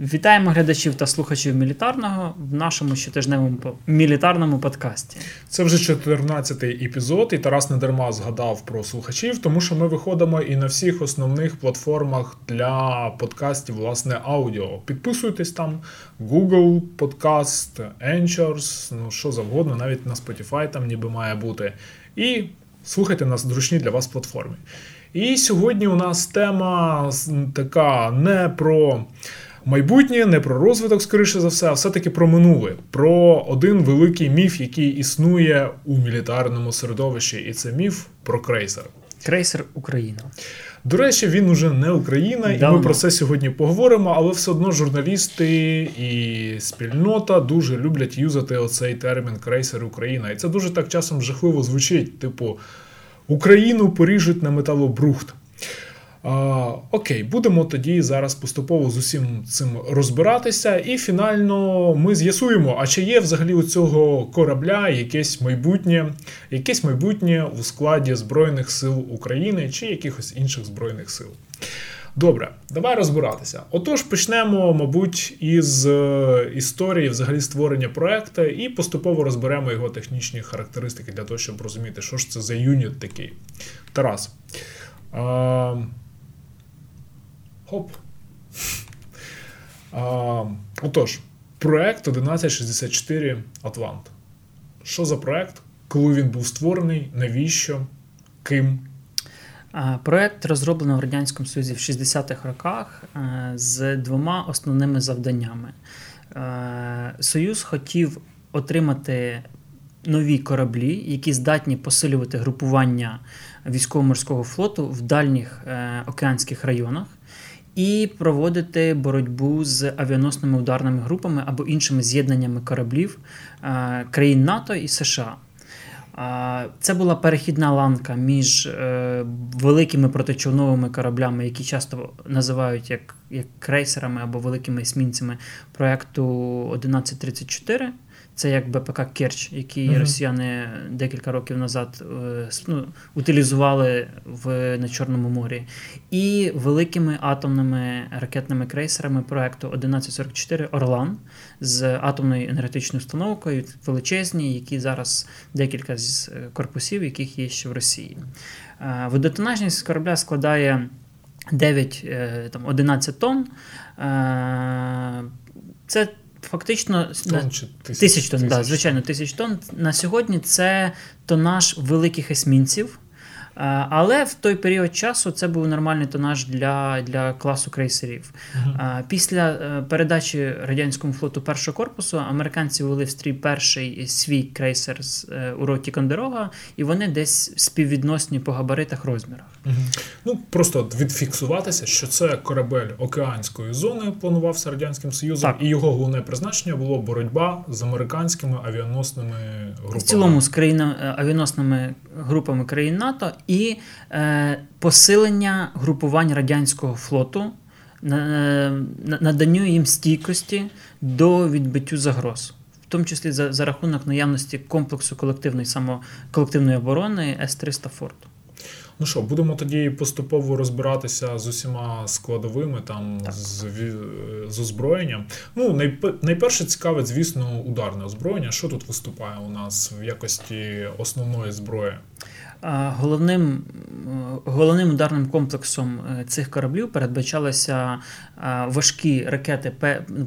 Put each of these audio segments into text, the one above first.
Вітаємо глядачів та слухачів мілітарного в нашому щотижневому мілітарному подкасті. Це вже 14-й епізод, і Тарас недарма згадав про слухачів, тому що ми виходимо і на всіх основних платформах для подкастів, власне, аудіо. Підписуйтесь там, Google Podcast, Anchors, ну що завгодно, навіть на Spotify там ніби має бути. І слухайте нас зручні для вас платформі. І сьогодні у нас тема така не про майбутнє, не про розвиток, скоріше за все, а все-таки про минуле, про один великий міф, який існує у мілітарному середовищі, і це міф про крейсер. Крейсер Україна. До речі, він уже не Україна, і ми про це сьогодні поговоримо, але все одно журналісти і спільнота дуже люблять юзати оцей термін крейсер Україна. І це дуже так часом жахливо звучить. Типу, Україну поріжуть на металобрухт. А, Окей, будемо тоді зараз поступово з усім цим розбиратися, і фінально ми з'ясуємо, а чи є взагалі у цього корабля якесь майбутнє, якесь майбутнє у складі Збройних сил України чи якихось інших збройних сил. Добре, давай розбиратися. Отож, почнемо, мабуть, із е, історії взагалі створення проекту і поступово розберемо його технічні характеристики для того, щоб розуміти, що ж це за юніт такий. Тарас. А, Хоп. А, Отож, проект 1164 Атлант. Що за проект? Коли він був створений? Навіщо? Ким? Проект розроблено в Радянському Союзі в 60-х роках е, з двома основними завданнями. Е, Союз хотів отримати нові кораблі, які здатні посилювати групування військово-морського флоту в дальніх е, океанських районах і проводити боротьбу з авіаносними ударними групами або іншими з'єднаннями кораблів е, країн НАТО і США. Е, це була перехідна ланка між е, великими протичовновими кораблями, які часто називають як як крейсерами або великими есмінцями проекту 1134. Це як БПК Керч, який uh-huh. росіяни декілька років назад е, ну, утилізували в на Чорному морі, і великими атомними ракетними крейсерами проекту 1144 Орлан з атомною енергетичною установкою, величезні, які зараз декілька з е, корпусів, яких є ще в Росії. Е, водотонажність корабля складає 9-11 тонн. Це Фактично тонн чи тисяч, тисяч тонн, да, звичайно, тисяч тонн. На сьогодні це тонаж великих есмінців. Е, але в той період часу це був нормальний тонаж для для класу крейсерів. Uh-huh. Після е, передачі радянському флоту першого корпусу американці ввели в стрій перший свій крейсер з УРО Тікондерога, і вони десь співвідносні по габаритах розмірах. Uh-huh. Ну просто відфіксуватися, що це корабель океанської зони планувався радянським союзом, так. і його головне призначення було боротьба з американськими авіаносними групами. В цілому з країнами авіаносними групами країн НАТО і е, посилення групувань радянського флоту, наданню їм стійкості до відбиттю загроз. В тому числі за за рахунок наявності комплексу колективної само, колективної оборони С-300 Форт. Ну що, будемо тоді поступово розбиратися з усіма складовими там з з озброєнням. Ну, найперше цікавить, звісно, ударне озброєння. Що тут виступає у нас в якості основної зброї? Головним головним ударним комплексом е, цих кораблів передбачалися важкі ракети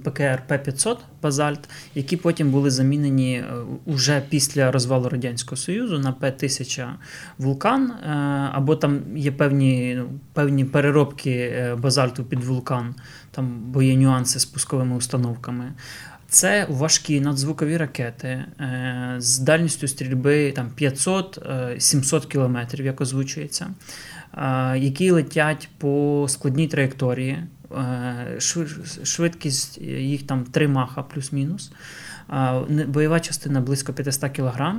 ПКР П-500 Базальт, які потім були замінені е, уже після розвалу Радянського Союзу на П-1000 Вулкан, е, або там є певні ну, певні переробки базальту під вулкан, там бо є нюанси з пусковими установками. Це важкі надзвукові ракети е, з дальністю стрільби 500-700 кілометрів, як озвучується, е, які летять по складній траєкторії. Е, швидкість їх там 3 маха плюс-мінус. Бойова частина близько 500 кг,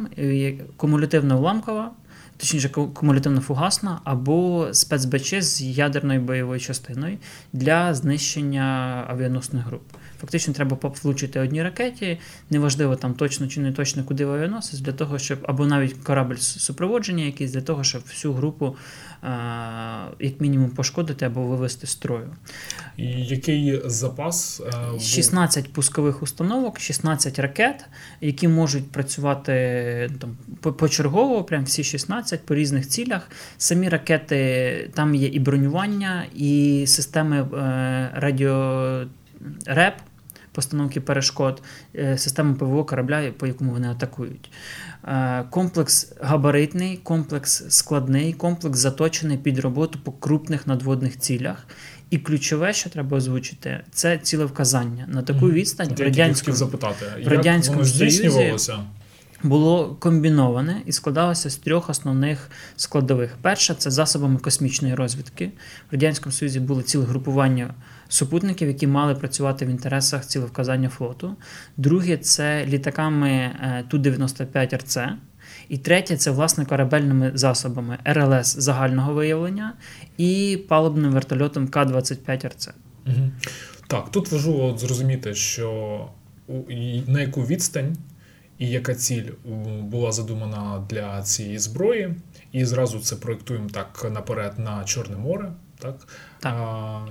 кумулятивна уламкова, точніше, кумулятивно фугасна, або спецБЧ з ядерною бойовою частиною для знищення авіаносних груп. Фактично, треба влучити одній ракеті, неважливо там точно чи не точно, куди авіаносець, для того, щоб або навіть корабль супроводження, якийсь для того, щоб всю групу як мінімум пошкодити або вивести з строю. І який запас? 16 е, пускових установок, 16 ракет, які можуть працювати там почергово, прям всі 16 по різних цілях. Самі ракети там є і бронювання, і системи е, радіореп, постановки перешкод, е, системи ПВО корабля, по якому вони атакують. Е, комплекс габаритний, комплекс складний, комплекс заточений під роботу по крупних надводних цілях. І ключове, що треба озвучити, це цілевказання на таку відстань в радянському запитати, в радянському Союзі було комбіноване і складалося з трьох основних складових. Перша це засобами космічної розвідки. В радянському Союзі було ціле групування супутників, які мали працювати в інтересах цілевказання флоту. Друге це літаками е, Ту-95 РЦ. І третє це власне корабельними засобами РЛС загального виявлення і палубним вертольотом К-25 РЦ. Угу. Так, тут важливо зрозуміти, що на яку відстань і яка ціль була задумана для цієї зброї, і зразу це проєктуємо так наперед на Чорне море. Так? так. А,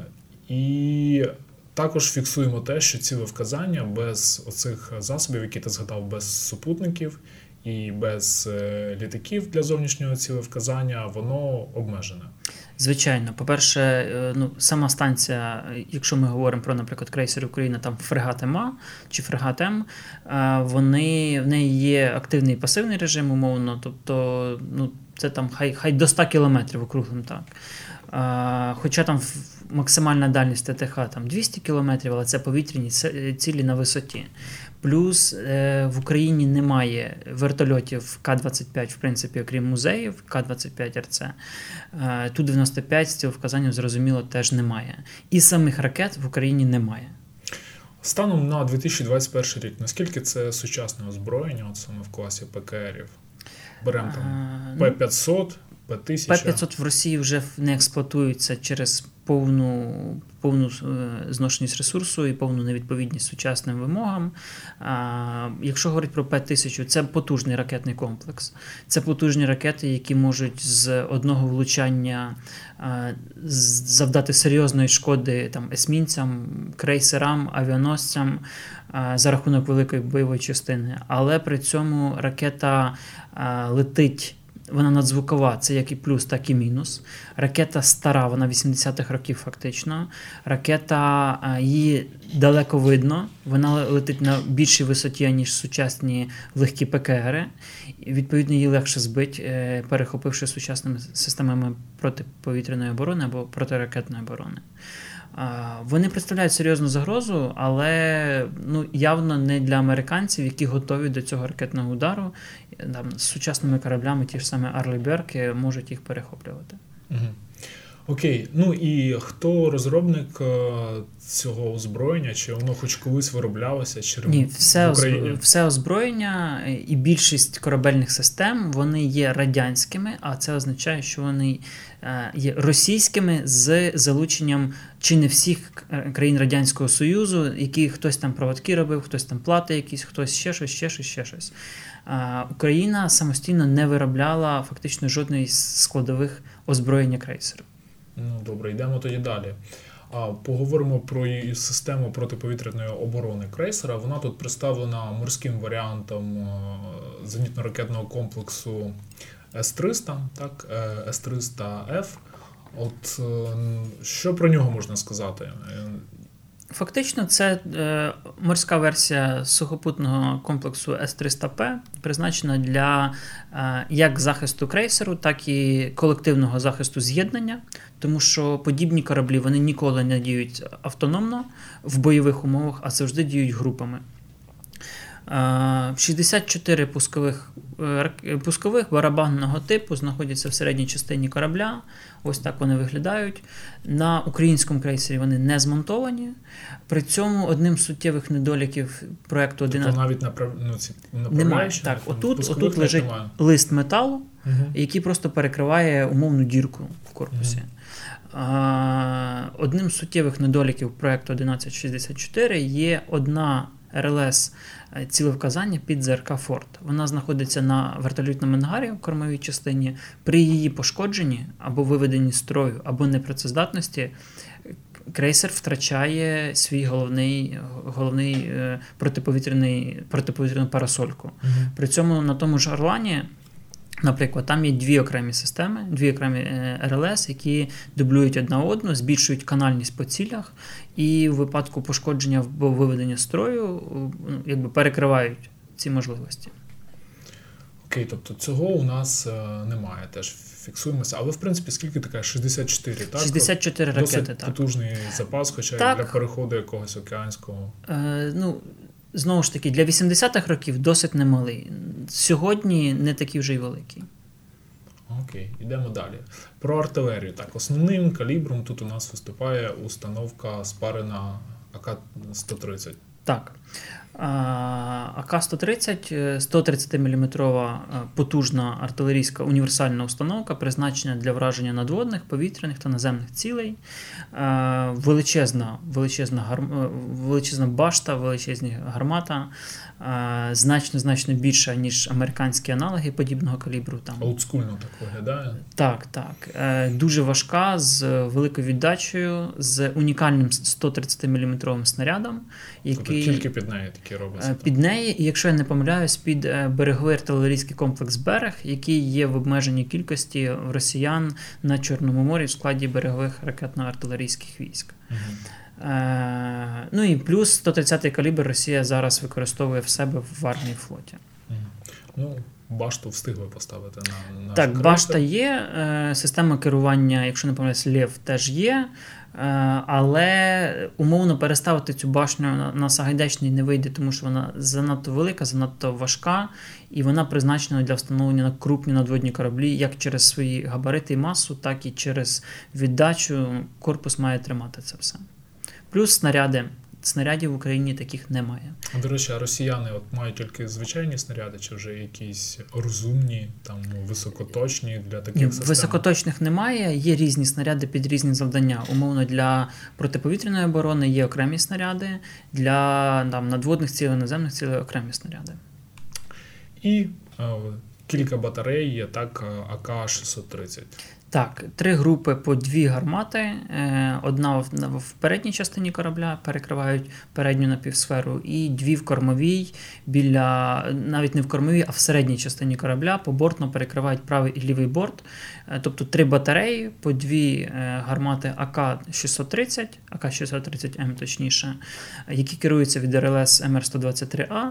І також фіксуємо те, що ціле вказання без оцих засобів, які ти згадав, без супутників і без е, літаків для зовнішнього цілевказання, воно обмежене. Звичайно, по-перше, е, ну сама станція, якщо ми говоримо про, наприклад, крейсер Україна, там фрегат МА чи фрегат М, е, вони в неї є активний і пасивний режим, умовно, тобто, ну це там хай хай до 100 кілометрів округлим так. Хоча там максимальна дальність ТТХ там 200 кілометрів, але це повітряні цілі на висоті. Плюс е, в Україні немає вертольотів Ка-25, в принципі, окрім музеїв, Ка-25 РЦ. Е, Ту-95 з цього зрозуміло, теж немає. І самих ракет в Україні немає. Станом на 2021 рік, наскільки це сучасне озброєння, от саме в класі ПКРів? Беремо там П-500, П-1000? П-500 в Росії вже не експлуатується через повну повну е, зношеність ресурсу і повну невідповідність сучасним вимогам. Якщо говорити про П-1000, це потужний ракетний комплекс. Це потужні ракети, які можуть з одного влучання завдати серйозної шкоди там, есмінцям, крейсерам, авіаносцям за рахунок великої бойової частини. Але при цьому ракета летить вона надзвукова, це як і плюс, так і мінус. Ракета стара, вона 80-х років фактично. Ракета її далеко видно, вона летить на більшій висоті, ніж сучасні легкі ПКР. Відповідно, її легше збити, е, перехопивши сучасними системами протиповітряної оборони або протиракетної оборони. Вони представляють серйозну загрозу, але ну, явно не для американців, які готові до цього ракетного удару. Там, З сучасними кораблями, ті ж самі Арлі можуть їх перехоплювати. Угу. Окей, ну і хто розробник е, цього озброєння? Чи воно хоч колись вироблялося? Чи Ні, все в Україні? все озброєння і більшість корабельних систем вони є радянськими, а це означає, що вони е, є російськими з залученням чи не всіх е, країн Радянського Союзу, які хтось там проводки робив, хтось там плати якісь, хтось ще щось, ще щось, ще щось. Україна самостійно не виробляла фактично жодної з складових озброєння крейсеру. Ну добре, йдемо тоді далі. Поговоримо про систему протиповітряної оборони крейсера. Вона тут представлена морським варіантом е, зенітно-ракетного комплексу С-300, так, е, С-300Ф. От е, що про нього можна сказати? Фактично, це е, морська версія сухопутного комплексу С-300П, призначена для е, як захисту крейсеру, так і колективного захисту з'єднання, тому що подібні кораблі вони ніколи не діють автономно в бойових умовах, а завжди діють групами. 64 пускових е, пускових барабанного типу знаходяться в середній частині корабля. Ось так вони виглядають. На українському крейсері вони не змонтовані. При цьому одним з суттєвих недоліків проекту 11... Тобто навіть направ... ну, ці немає. Так, отут, отут лежить немає. лист металу, угу. який просто перекриває умовну дірку в корпусі. Угу. Одним з суттєвих недоліків проекту 1164 є одна РЛС е, цілевказання під ЗРК Форт. Вона знаходиться на вертольотному ангарі в кормовій частині. При її пошкодженні або виведенні строю, або непрацездатності. Крейсер втрачає свій головний головний е, протиповітряний протиповітряну парасольку. Mm-hmm. При цьому на тому ж Орлані Наприклад, там є дві окремі системи, дві окремі е, РЛС, які дублюють одна одну, збільшують канальність по цілях, і в випадку пошкодження або виведення строю ну, якби перекривають ці можливості. Окей, тобто цього у нас е, немає, теж фіксуємося. Але в принципі, скільки така? 64, так? 64 ракети, Досить так. потужний запас, хоча так. для переходу якогось океанського. Е, ну, знову ж таки, для 80-х років досить немалий. Сьогодні не такий вже й великий. Окей, йдемо далі. Про артилерію. Так, основним калібром тут у нас виступає установка спарена АК-130. Так. АК-130 130 мм потужна артилерійська універсальна установка, призначена для враження надводних, повітряних та наземних цілей. Е, величезна величезна, е, величезна башта, величезна гармата, е, значно значно більша, ніж американські аналоги подібного калібру. Там. Олдскульно так виглядає. Так, так. Дуже важка, з великою віддачею, з унікальним 130 мм снарядом. Тобто який... Тільки під неї такі робиться. Під неї, і якщо я не помиляюсь, під береговий артилерійський комплекс Берег, який є в обмеженій кількості росіян на Чорному морі в складі берегових ракетно-артилерійських військ. Угу. Е, Ну і плюс 130-й калібр Росія зараз використовує в себе в армії флоті. Угу. Ну, Башту встигли поставити на наш Так, башта є. Е, система керування, якщо не помиляюсь, Лєв теж є. Е, але умовно переставити цю башню на Сагайдачний не вийде, тому що вона занадто велика, занадто важка, і вона призначена для встановлення на крупні надводні кораблі як через свої габарити і масу, так і через віддачу. Корпус має тримати це все. Плюс снаряди снарядів в Україні таких немає. А до речі, а росіяни от мають тільки звичайні снаряди, чи вже якісь розумні, там високоточні для таких Ні, систем? Високоточних немає. Є різні снаряди під різні завдання. Умовно для протиповітряної оборони є окремі снаряди, для там, надводних цілей, наземних цілей окремі снаряди. І е, кілька батарей є так, е, АК-630. Так, три групи по дві гармати. Е, одна в передній частині корабля перекривають передню напівсферу, і дві в кормовій, біля навіть не в кормовій, а в середній частині корабля побортно перекривають правий і лівий борт. Е, тобто три батареї по дві е, гармати АК-630, АК-630М точніше, які керуються від РЛС МР-123А,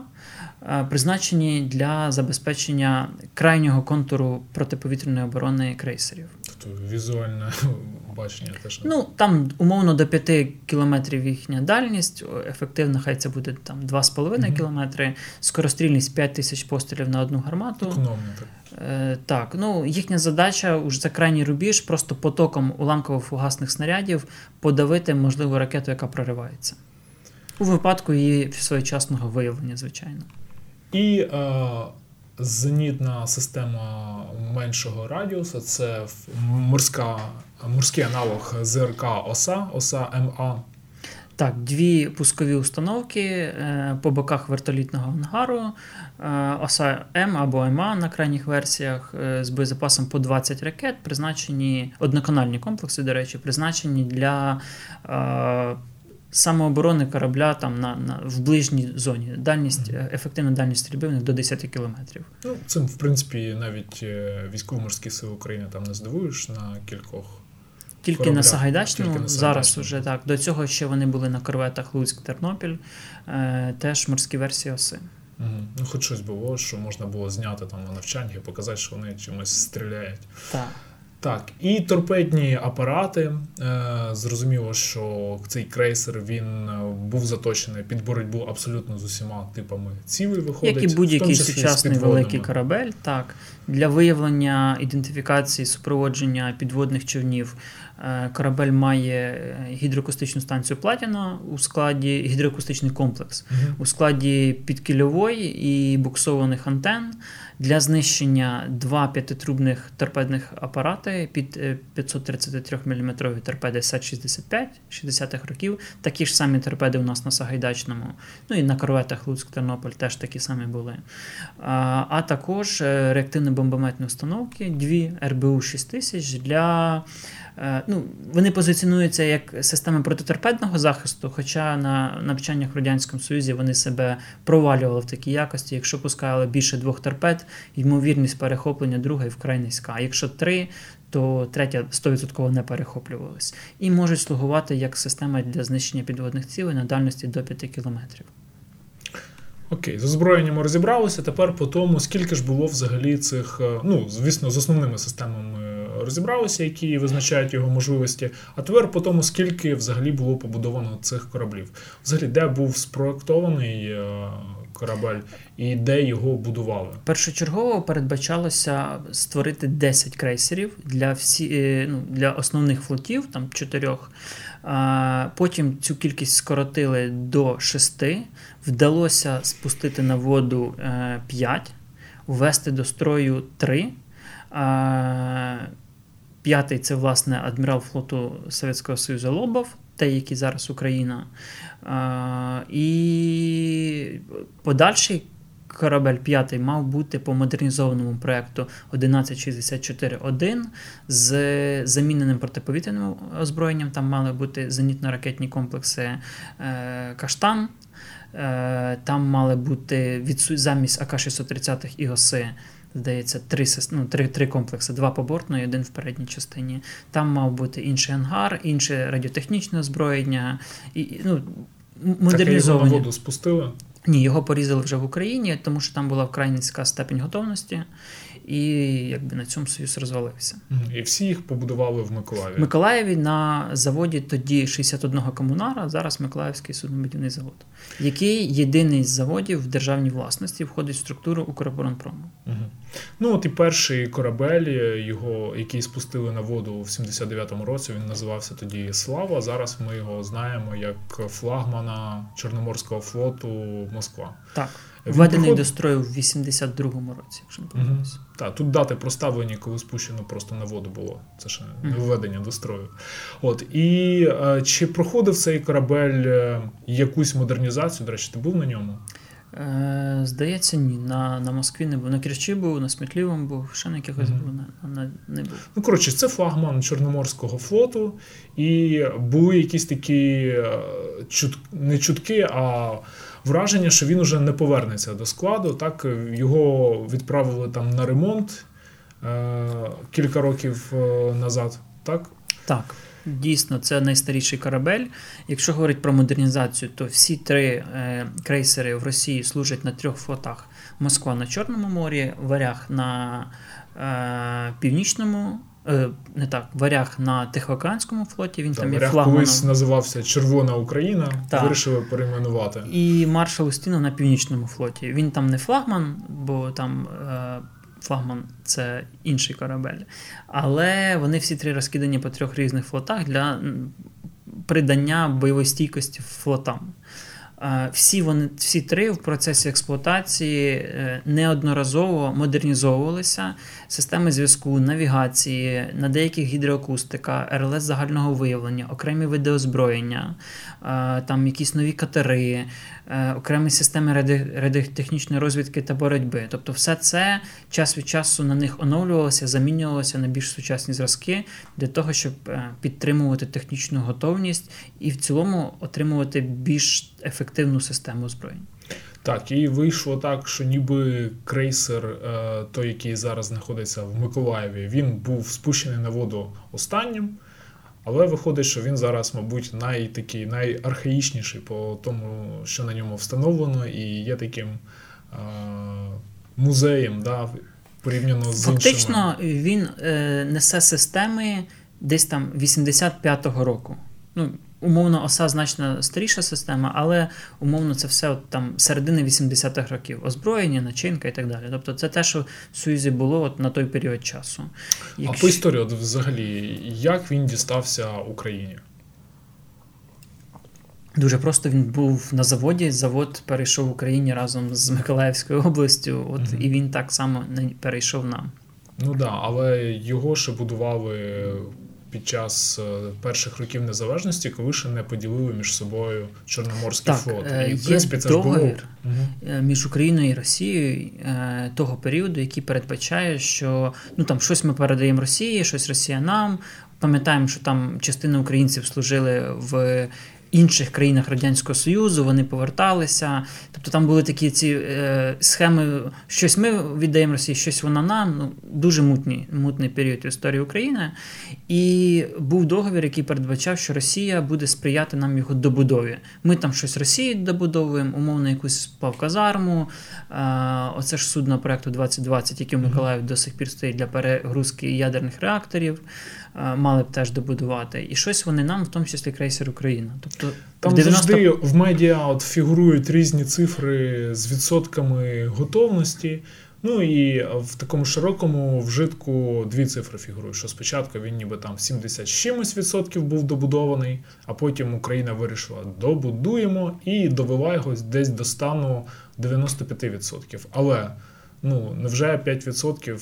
призначені для забезпечення крайнього контуру протиповітряної оборони крейсерів. Тобто візуальне бачення теж. Ну, там умовно до 5 кілометрів їхня дальність, ефективно, хай це буде там 2,5 угу. кілометри, скорострільність 5 тисяч пострілів на одну гармату. Економно, так. Е, так, ну їхня задача уже за крайній рубіж, просто потоком уламково-фугасних снарядів подавити можливу ракету, яка проривається. У випадку її своєчасного виявлення, звичайно. І е, зенітна система меншого радіуса це морська, морський аналог ЗРК ОСА, ОСА МА. Так, дві пускові установки е, по боках вертолітного ангару, е, ОСА М або МА на крайніх версіях е, з боєзапасом по 20 ракет, призначені одноканальні комплекси, до речі, призначені для самооборони корабля там на, на в ближній зоні. Дальність, mm-hmm. ефективна дальність стрільби до 10 кілометрів. Ну, цим, в принципі, навіть е, військово-морські сили України там не здивуєш на кількох. Тільки кораблях. на Сагайдачному зараз уже так. До цього ще вони були на корветах Луцьк Тернопіль, е, теж морські версії оси. Угу. Ну, хоч щось було, що можна було зняти там на навчанні і показати, що вони чимось стріляють. Так. Так, і торпедні апарати. Е, зрозуміло, що цей крейсер він е, був заточений під боротьбу абсолютно з усіма типами цілей виходить. Як і будь-який сучасний великий корабель, так для виявлення ідентифікації, супроводження підводних човнів. Е, корабель має гідроакустичну станцію Платіна у складі гідроакустичний комплекс угу. у складі підкільової і буксованих антенн для знищення два п'ятитрубних торпедних апарати під 533 мм торпеди С-65 60-х років. Такі ж самі торпеди у нас на Сагайдачному. Ну і на корветах Луцьк Тернопіль теж такі самі були. А а також реактивно-бомбометні установки, дві РБУ 6000 для Е, ну, Вони позиціонуються як система протиторпедного захисту, хоча на навчаннях в Радянському Союзі вони себе провалювали в такій якості. Якщо пускали більше двох торпед, ймовірність перехоплення другої вкрай низька. А якщо три, то третя 100% не перехоплювалась. І можуть слугувати як система для знищення підводних цілей на дальності до 5 кілометрів. Окей, з озброєнням ми розібралися. Тепер по тому, скільки ж було взагалі цих, е, ну, звісно, з основними системами розібралися, які визначають його можливості. А тепер по тому, скільки взагалі було побудовано цих кораблів. Взагалі, де був спроектований е, корабель і де його будували? Першочергово передбачалося створити 10 крейсерів для всі, е, ну, для основних флотів, там чотирьох. Потім цю кількість скоротили до 6, вдалося спустити на воду 5, е, ввести до строю 3. П'ятий це, власне, адмірал флоту Совєтського Союзу Лобов, той, який зараз Україна. І подальший корабель п'ятий мав бути по модернізованому проєкту 1164-1 з заміненим протиповітряним озброєнням. Там мали бути зенітно-ракетні комплекси е, Каштан. Е, там мали бути замість АК-630 і ОСИ здається, три ну, три, три комплекси: два по борту і один в передній частині. Там мав бути інший ангар, інше радіотехнічне озброєння. і ну, модернізовані. Так, його на воду спустили? Ні, його порізали вже в Україні, тому що там була вкрай низька степень готовності і якби на цьому союз розвалився. І всі їх побудували в Миколаєві. В Миколаєві на заводі тоді 61 комунара, зараз Миколаївський суднобудівний завод, який єдиний з заводів в державній власності входить в структуру Укроборонпрому. Угу. Ну от і перший корабель, його, який спустили на воду в 79-му році, він називався тоді Слава. Зараз ми його знаємо як флагмана Чорноморського флоту Москва. Так. Введений приход... до строю в 82-му році, якщо не помиляюсь. Угу. Так, тут дати проставлені, коли спущено просто на воду було. Це ще не введення до строю. От і е, чи проходив цей корабель е, якусь модернізацію? До речі, ти був на ньому? Е, Здається, ні. На на Москві не був. На Керчі був, на Смітлівому був, ще на якихось mm-hmm. був, на, на, не був. Ну, коротше, це флагман Чорноморського флоту, і були якісь такі е, чут, не чутки, а враження, що він уже не повернеться до складу. Так його відправили там на ремонт е, кілька років е, назад. Так, так. Дійсно, це найстаріший корабель. Якщо говорити про модернізацію, то всі три е, крейсери в Росії служать на трьох флотах: Москва на Чорному морі, Варяг на е, Північному Е, не так, варяг на Тихоокеанському флоті. Він так, там є варяг флагманом. колись називався Червона Україна, так. вирішили перейменувати. І маршал Устінов на північному флоті. Він там не флагман, бо там е, флагман це інший корабель. Але вони всі три розкидані по трьох різних флотах для придання бойової стійкості флотам. Всі вони всі три в процесі експлуатації е, неодноразово модернізовувалися. Системи зв'язку, навігації, на деяких гідроакустика, РЛС загального виявлення, окремі види озброєння, там якісь нові катери, окремі системи радіотехнічної розвідки та боротьби. Тобто, все це час від часу на них оновлювалося, замінювалося на більш сучасні зразки для того, щоб е, підтримувати технічну готовність і в цілому отримувати більш ефективну систему озброєнь. Так, і вийшло так, що ніби крейсер, е, той, який зараз знаходиться в Миколаєві, він був спущений на воду останнім. Але виходить, що він зараз, мабуть, найтакий, найархаїчніший по тому, що на ньому встановлено, і є таким е, музеєм, да, порівняно з Фактично, іншими. він е, несе системи десь там 85-го року. Ну, Умовно, оса значно старіша система, але умовно це все от там середини 80-х років. Озброєння, начинка і так далі. Тобто це те, що в Союзі було от на той період часу. Якщо... А по історії, от взагалі, як він дістався Україні? Дуже просто він був на заводі. Завод перейшов в Україні разом з Миколаївською областю, от mm і він так само перейшов нам. Ну так, да, але його ще будували під час е, перших років незалежності, коли ще не поділили між собою Чорноморський так, флот. І в принципі це ж було угу. між Україною і Росією того періоду, який передбачає, що ну там щось ми передаємо Росії, щось Росія нам. Пам'ятаємо, що там частина українців служили в інших країнах Радянського Союзу, вони поверталися. Тобто там були такі ці е, схеми, щось ми віддаємо Росії, щось вона нам. Ну, Дуже мутний, мутний період в історії України. І був договір, який передбачав, що Росія буде сприяти нам його добудові. Ми там щось Росії добудовуємо, умовно, якусь павказарму. Е, оце ж судно проекту 2020, який в Миколаїв до сих пір стоїть для перегрузки ядерних реакторів. Е, мали б теж добудувати. І щось вони нам, в тому числі крейсер Україна. Тобто там 90... завжди в медіа от фігурують різні цифри з відсотками готовності. Ну і в такому широкому вжитку дві цифри фігурують. Що спочатку він ніби там 70 чимось відсотків був добудований, а потім Україна вирішила добудуємо і довела його десь до стану 95%. Але ну невже 5%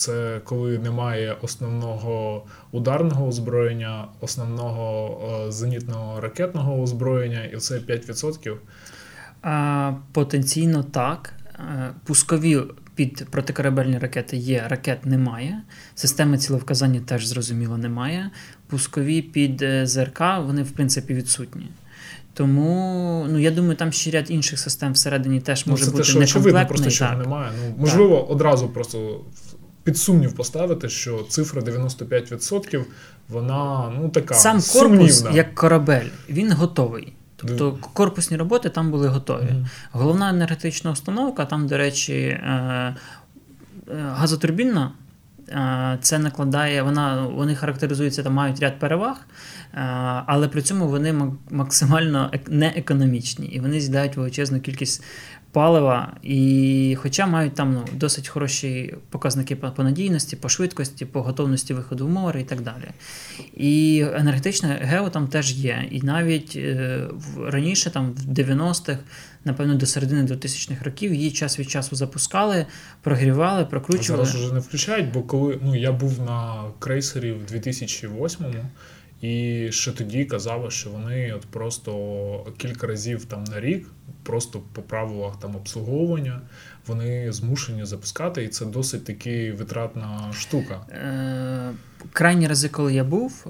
це коли немає основного ударного озброєння, основного е, зенітного ракетного озброєння, і це 5%? А, Потенційно так. Е, пускові під протикорабельні ракети є, ракет немає. Системи цілевказання теж зрозуміло немає. Пускові під е, ЗРК вони, в принципі, відсутні. Тому ну я думаю, там ще ряд інших систем всередині теж ну, може це бути те, що очевидно, просто що немає. Ну можливо, так. одразу просто під сумнів поставити, що цифра 95% вона ну така сам корпус сумнівна. як корабель, він готовий. Тобто корпусні роботи там були готові. Mm-hmm. Головна енергетична установка, там, до речі, е, е, газотурбінна. Е, це накладає, вона вони характеризуються там, мають ряд переваг, але при цьому вони максимально неекономічні і вони з'їдають величезну кількість палива, і хоча мають там ну, досить хороші показники по надійності, по швидкості, по готовності виходу в море і так далі. І енергетичне гео там теж є. І навіть е, раніше, там в 90-х, напевно, до середини 2000-х років її час від часу запускали, прогрівали, прокручували. А Зараз вже не включають, бо коли ну, я був на крейсері в 2008-му. І ще тоді казали, що вони от просто кілька разів там на рік, просто по правилах там обслуговування, вони змушені запускати, і це досить таки витратна штука. Е, Крайні рази, коли я був,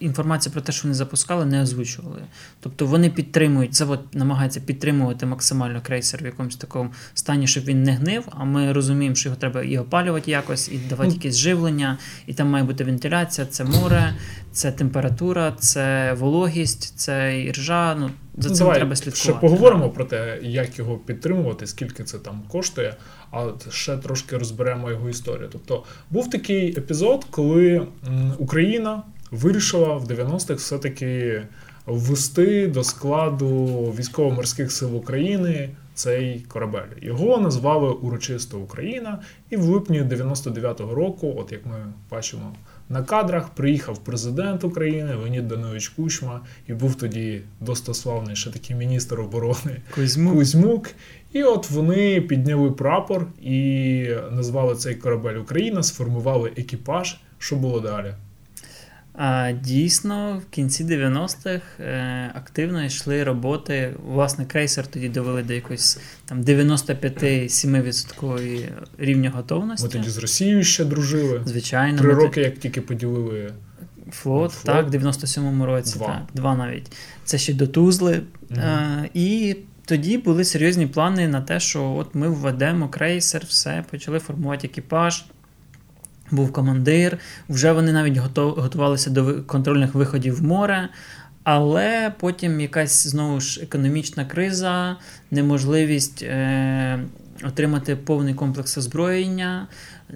інформація про те, що вони запускали, не озвучували. Тобто вони підтримують, завод намагається підтримувати максимально крейсер в якомусь такому стані, щоб він не гнив. А ми розуміємо, що його треба і опалювати якось, і давати якесь живлення, і там має бути вентиляція, це море, це температура, це вологість, це іржа. Ну за цим Давай треба слідкувати. Ще поговоримо про те, як його підтримувати, скільки це там коштує. А ще трошки розберемо його історію. Тобто був такий епізод, коли Україна вирішила в 90-х все-таки ввести до складу військово-морських сил України цей корабель. Його назвали урочисто Україна, і в липні 99-го року, от як ми бачимо на кадрах, приїхав президент України Леонід Данилович Кучма, і був тоді достославний ще такий міністр оборони Кузьмук. Кузьмук. І от вони підняли прапор і назвали цей корабель Україна, сформували екіпаж. Що було далі? А Дійсно, в кінці 90-х е, активно йшли роботи. Власне, крейсер тоді довели до якоїсь там 95-7% рівня готовності. Ми тоді з Росією ще дружили. Звичайно. Три роки, як тільки поділили. Флот, флот. так, в 97-му році, два. так, два навіть. Це ще до Тузли. Угу. А, І тоді були серйозні плани на те, що от ми введемо крейсер, все, почали формувати екіпаж був командир, вже вони навіть готувалися до контрольних виходів в море. Але потім якась знову ж економічна криза, неможливість е, отримати повний комплекс озброєння,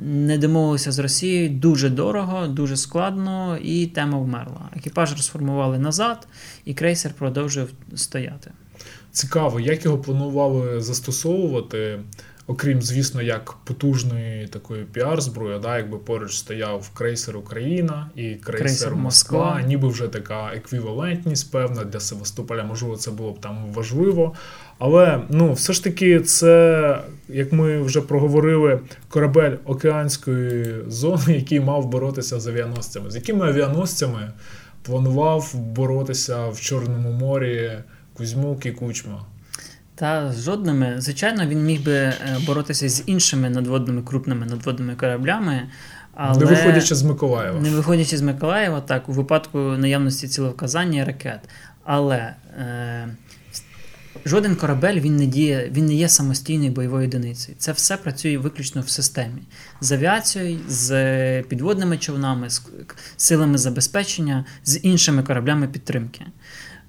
не домовилися з Росією дуже дорого, дуже складно, і тема вмерла. Екіпаж розформували назад, і крейсер продовжив стояти. Цікаво, як його планували застосовувати. Окрім, звісно, як потужної такої піар-зброї, да, якби поруч стояв крейсер Україна і крейсер, крейсер Москва, Москва, ніби вже така еквівалентність, певна для Севастополя, можливо, це було б там важливо. Але ну, все ж таки, це, як ми вже проговорили, корабель океанської зони, який мав боротися з авіаносцями. З якими авіаносцями планував боротися в Чорному морі Кузьмук і Кучма? Та з жодними. Звичайно, він міг би е, боротися з іншими надводними крупними надводними кораблями. Але не виходячи з Миколаєва. Не виходячи з Миколаєва, так, у випадку наявності ціловказання ракет. Але е, жоден корабель він не діє, він не є самостійною бойовою одиницею. Це все працює виключно в системі з авіацією, з підводними човнами, з силами забезпечення, з іншими кораблями підтримки.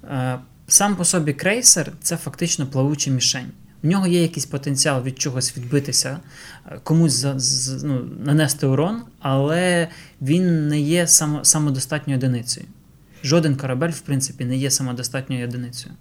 Е, сам по собі крейсер це фактично плавуча мішень. В нього є якийсь потенціал від чогось відбитися, е, комусь за, з, ну, нанести урон, але він не є само, самодостатньою одиницею. Жоден корабель, в принципі, не є самодостатньою одиницею.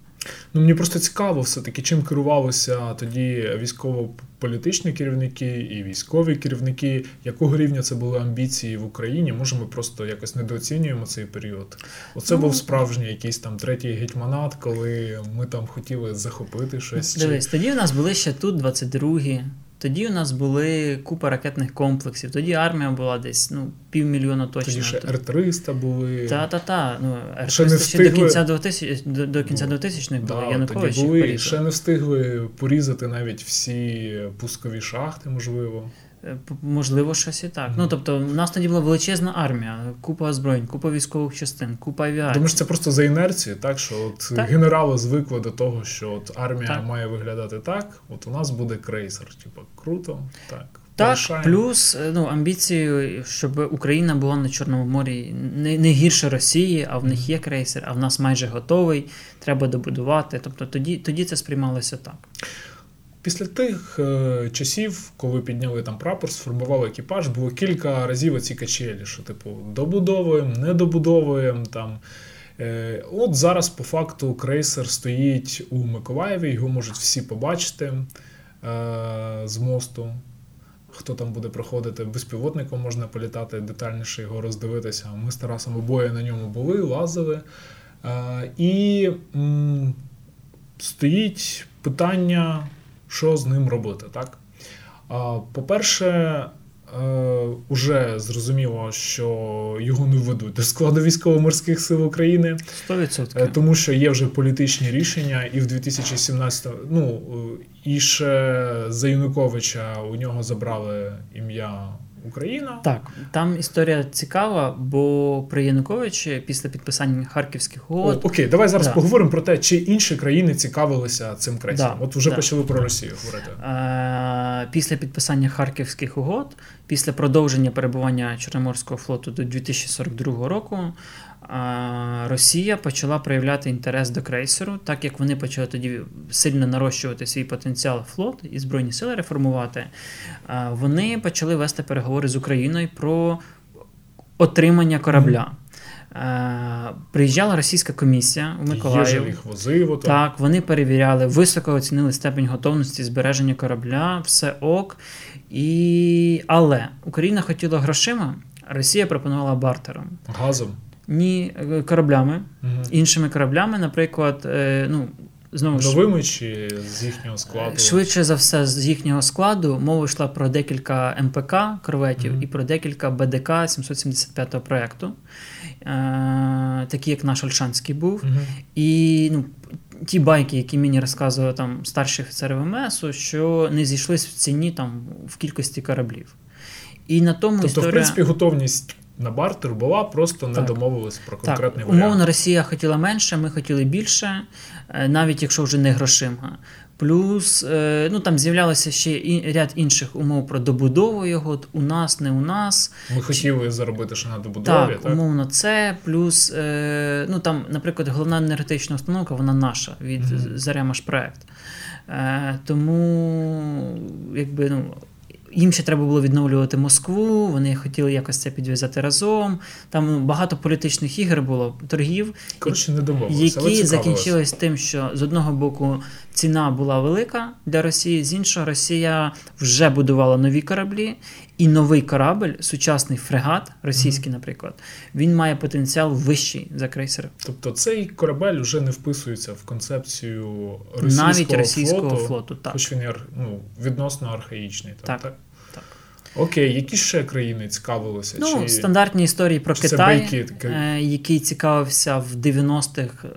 Ну мені просто цікаво, все-таки чим керувалися тоді військово-політичні керівники і військові керівники, якого рівня це були амбіції в Україні? Може, ми просто якось недооцінюємо цей період? Оце ну, був справжній якийсь там третій гетьманат, коли ми там хотіли захопити щось. Дивись, чи... тоді в нас були ще тут 22-гі. Тоді у нас були купа ракетних комплексів. Тоді армія була десь ну, півмільйона точно. Тоді ще Р-300 були. Та-та-та. Ну, Р-300 ще, не встигли... до кінця 2000 до, до кінця 2000 х були. Да, Янукович були, ще не встигли порізати навіть всі пускові шахти, можливо. Е, можливо, щось і так. Mm. Ну тобто, у нас тоді була величезна армія, купа озброєнь, купа військових частин, купа авіації. Думаєш, це просто за інерцією, так що от так. генерали звикли до того, що от армія так. має виглядати так. От у нас буде крейсер. Типу, круто, так. Так, плюс е, ну, амбіцією, щоб Україна була на Чорному морі не не гірше Росії, а в них є крейсер, а в нас майже готовий, треба добудувати. Тобто тоді тоді це сприймалося так. Після тих е, часів, коли підняли там прапор, сформували екіпаж, було кілька разів оці качелі, що типу добудовуємо, не добудовуємо там. Е, От зараз, по факту, крейсер стоїть у Миколаєві, його можуть всі побачити е, з мосту. Хто там буде проходити, безпілотником можна політати, детальніше його роздивитися. Ми з Тарасом обоє на ньому були, лазили. Е, і м, стоїть питання що з ним робити. так? По-перше, вже е, зрозуміло, що його не введуть до складу військово-морських сил України, 100%. Е, тому що є вже політичні рішення, і в 2017 ну і ще за Януковича у нього забрали ім'я Україна. Так, там історія цікава, бо при Януковичі після підписання харківських угод... О, Окей, давай зараз да. поговоримо про те, чи інші країни цікавилися цим крейсером. Да, От вже да. почали про Росію говорити. А, після підписання харківських угод, після продовження перебування Чорноморського флоту до 2042 року. Росія почала проявляти інтерес до крейсеру, так як вони почали тоді сильно нарощувати свій потенціал флот і збройні сили реформувати. Вони почали вести переговори з Україною про отримання корабля. Приїжджала російська комісія у Миколаїв. їх возив, Так, вони перевіряли, високо оцінили степень готовності збереження корабля, все ок. І... Але Україна хотіла грошима, Росія пропонувала бартером. Газом ні е, кораблями, угу. іншими кораблями, наприклад, е, ну. Знову Новими чи з їхнього складу? Швидше за все, з їхнього складу мова йшла про декілька МПК корветів mm-hmm. і про декілька БДК 775 проєкту, е, такі як наш Ольшанський був. Mm-hmm. І ну, ті байки, які мені розказували там старші офіцери ВМС, що не зійшлись в ціні там в кількості кораблів. І на тому Тобто, історія... в принципі, готовність на бартер була, просто не домовились про конкретний так. варіант. Умовно, Росія хотіла менше, ми хотіли більше, е, навіть якщо вже не грошима. Плюс е, ну там з'являлося ще ряд інших умов про добудову його. У нас, не у нас. Ми хотіли заробити ще на добудові. Так, так? умовно, це. Плюс, е, ну там, наприклад, головна енергетична установка, вона наша від mm-hmm. Заремаш проект. Тому, якби ну їм ще треба було відновлювати Москву, вони хотіли якось це підв'язати разом. Там багато політичних ігор було, торгів, Коротше, не які закінчились тим, що з одного боку ціна була велика для Росії. З іншого, Росія вже будувала нові кораблі, і новий корабль, сучасний фрегат, російський, mm-hmm. наприклад, він має потенціал вищий за крейсер. Тобто цей корабель вже не вписується в концепцію російського навіть російського флоту, флоту, так. хоч він ну, відносно архаїчний. Так, так. Окей, які ще країни цікавилися? Ну, Чи... стандартні історії про Чи Китай, е, який цікавився в 90-х,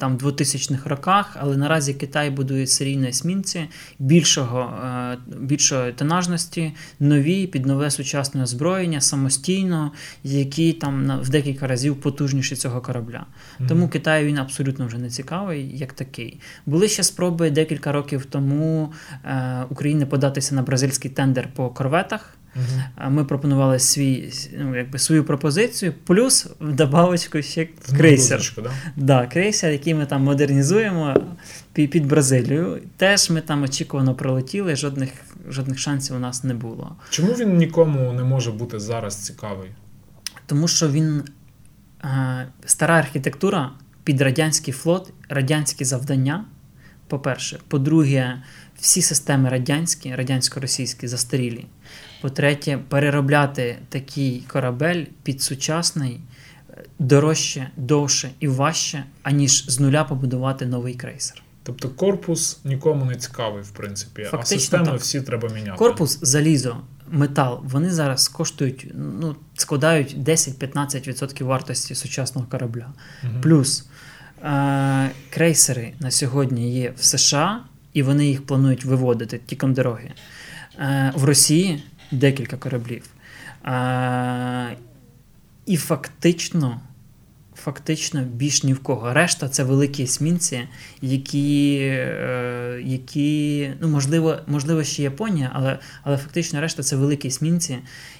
там 2000-х роках, але наразі Китай будує серійні есмінці більшого, е, більшої тонажності, нові під нове сучасне озброєння, самостійно, які там в декілька разів потужніші цього корабля. Mm-hmm. Тому Китаю він абсолютно вже не цікавий, як такий. Були ще спроби декілька років тому е, України податися на бразильський тендер по корветах. Угу. Ми пропонували свій, ну, якби свою пропозицію, плюс в добавочку ще крейсер. Да? Да, крейсер, який ми там модернізуємо під Бразилію. Теж ми там очікувано пролетіли, жодних жодних шансів у нас не було. Чому він нікому не може бути зараз цікавий? Тому що він е, стара архітектура під радянський флот, радянські завдання. По-перше, по-друге, всі системи радянські, радянсько-російські застарілі. По-третє, переробляти такий корабель під сучасний е, дорожче, довше і важче, аніж з нуля побудувати новий крейсер. Тобто корпус нікому не цікавий, в принципі, Фактично, а системи так. всі треба міняти. Корпус, залізо, метал, вони зараз коштують, ну, складають 10-15% вартості сучасного корабля. Угу. Плюс е- крейсери на сьогодні є в США, і вони їх планують виводити тіком дороги. Е- В Росії декілька кораблів. А, І фактично, фактично більш ні в кого. Решта це великі есмінці, які, е, які ну, можливо, можливо, ще Японія, але але фактично решта це великі есмінці,